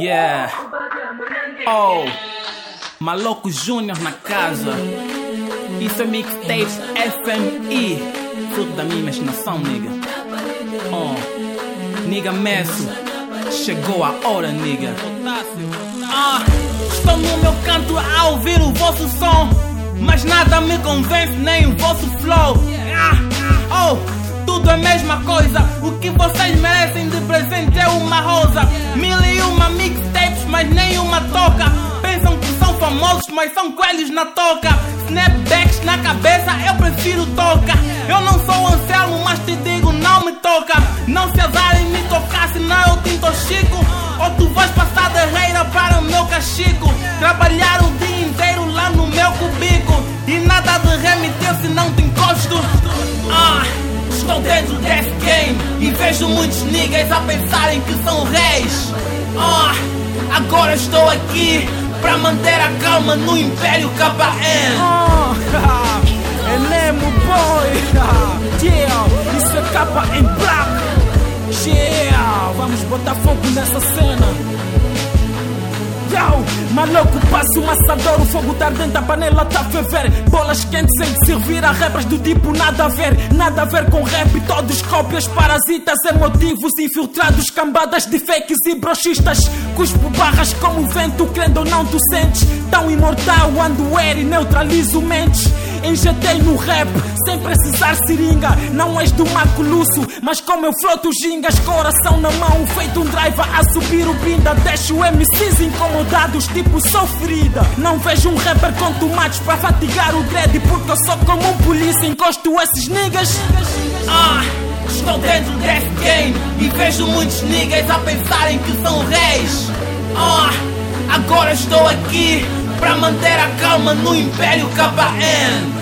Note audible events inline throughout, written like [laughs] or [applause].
Yeah. Oh. Maloco Júnior na casa. Isso é mixtape FMI. Fruto da minha imaginação, nigga. Oh. Nigga Messo. Chegou a hora, nigga. Ah. Estou no meu canto a ouvir o vosso som. Mas nada me convence, nem o vosso flow. Ah. Oh tudo é a mesma coisa. O que vocês merecem de presente é uma rosa. Mil e uma mixtapes, mas nenhuma toca. Pensam que são famosos, mas são coelhos na toca. Snapbacks na cabeça, eu prefiro toca. Eu não sou Anselmo, mas te digo, não me toca. Não se azarem me tocar, senão eu te Chico. Ou tu vais passar de reira para o meu cachico. Trabalhar o dia inteiro lá no meu cubico. E nada de remeter se não te encosto. Ah. Estou dentro desse game e vejo muitos niggas a pensarem que são reis. Oh, agora estou aqui para manter a calma no Império KN. Oh, é Nemo Boy. [laughs] Yeah, isso é capa em black. Yeah, vamos botar fogo nessa cena. Maluco, passo assador, o fogo tá dentro da panela tá a ferver. Bolas quentes sem servir a rappers do tipo nada a ver, nada a ver com rap. Todos cópias, parasitas, emotivos, infiltrados, cambadas de fakes e brochistas. Cuspo barras como vento, crendo ou não tu sentes. Tão imortal, ando er e neutralizo mentes. Enjetei no rap, sem precisar seringa. Não és do maculuço, mas como eu floto gingas, coração na mão, feito um driver a subir o binda. Deixo MCs incomodados, tipo sou ferida. Não vejo um rapper com tomates para fatigar o dread, porque eu sou como um polícia, encosto esses niggas. Ah, estou dentro desse game e vejo muitos niggas a pensarem que são reis. Ah, agora estou aqui para manter a calma no Império KN.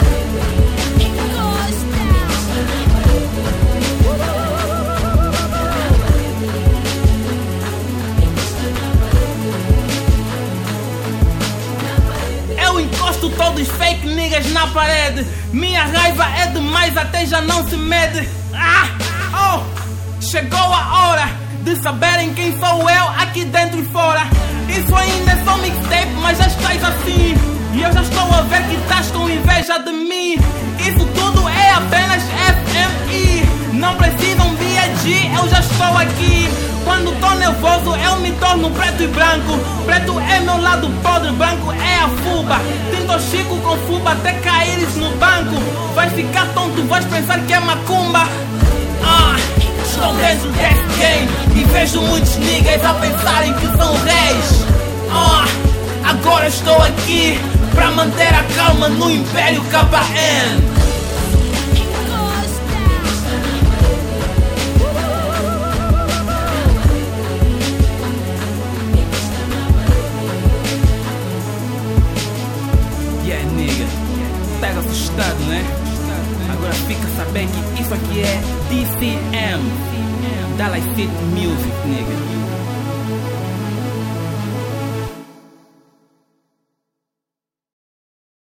Encosto todos fake niggas na parede. Minha raiva é demais, até já não se mede. Ah! Oh! Chegou a hora de saberem quem sou eu aqui dentro e fora. Isso ainda é só mixtape, mas já estás assim. E eu já estou a ver que estás com inveja de mim. Isso tudo é apenas FMI. Não precisam de AG, eu já estou aqui. Quando estou nervoso, eu me torno preto e branco. Preto é meu lado podre, branco é a fuba. Tinto chico com fuba até caíres no banco. Vais ficar tonto, vais pensar que é macumba. Ah, estou dentro desse e vejo muitos niggas a pensarem que são reis. Ah, agora estou aqui para manter a calma no Império. Pega assustado, né? Agora fica sabendo que isso aqui é DCM. That like 50 music, nigga.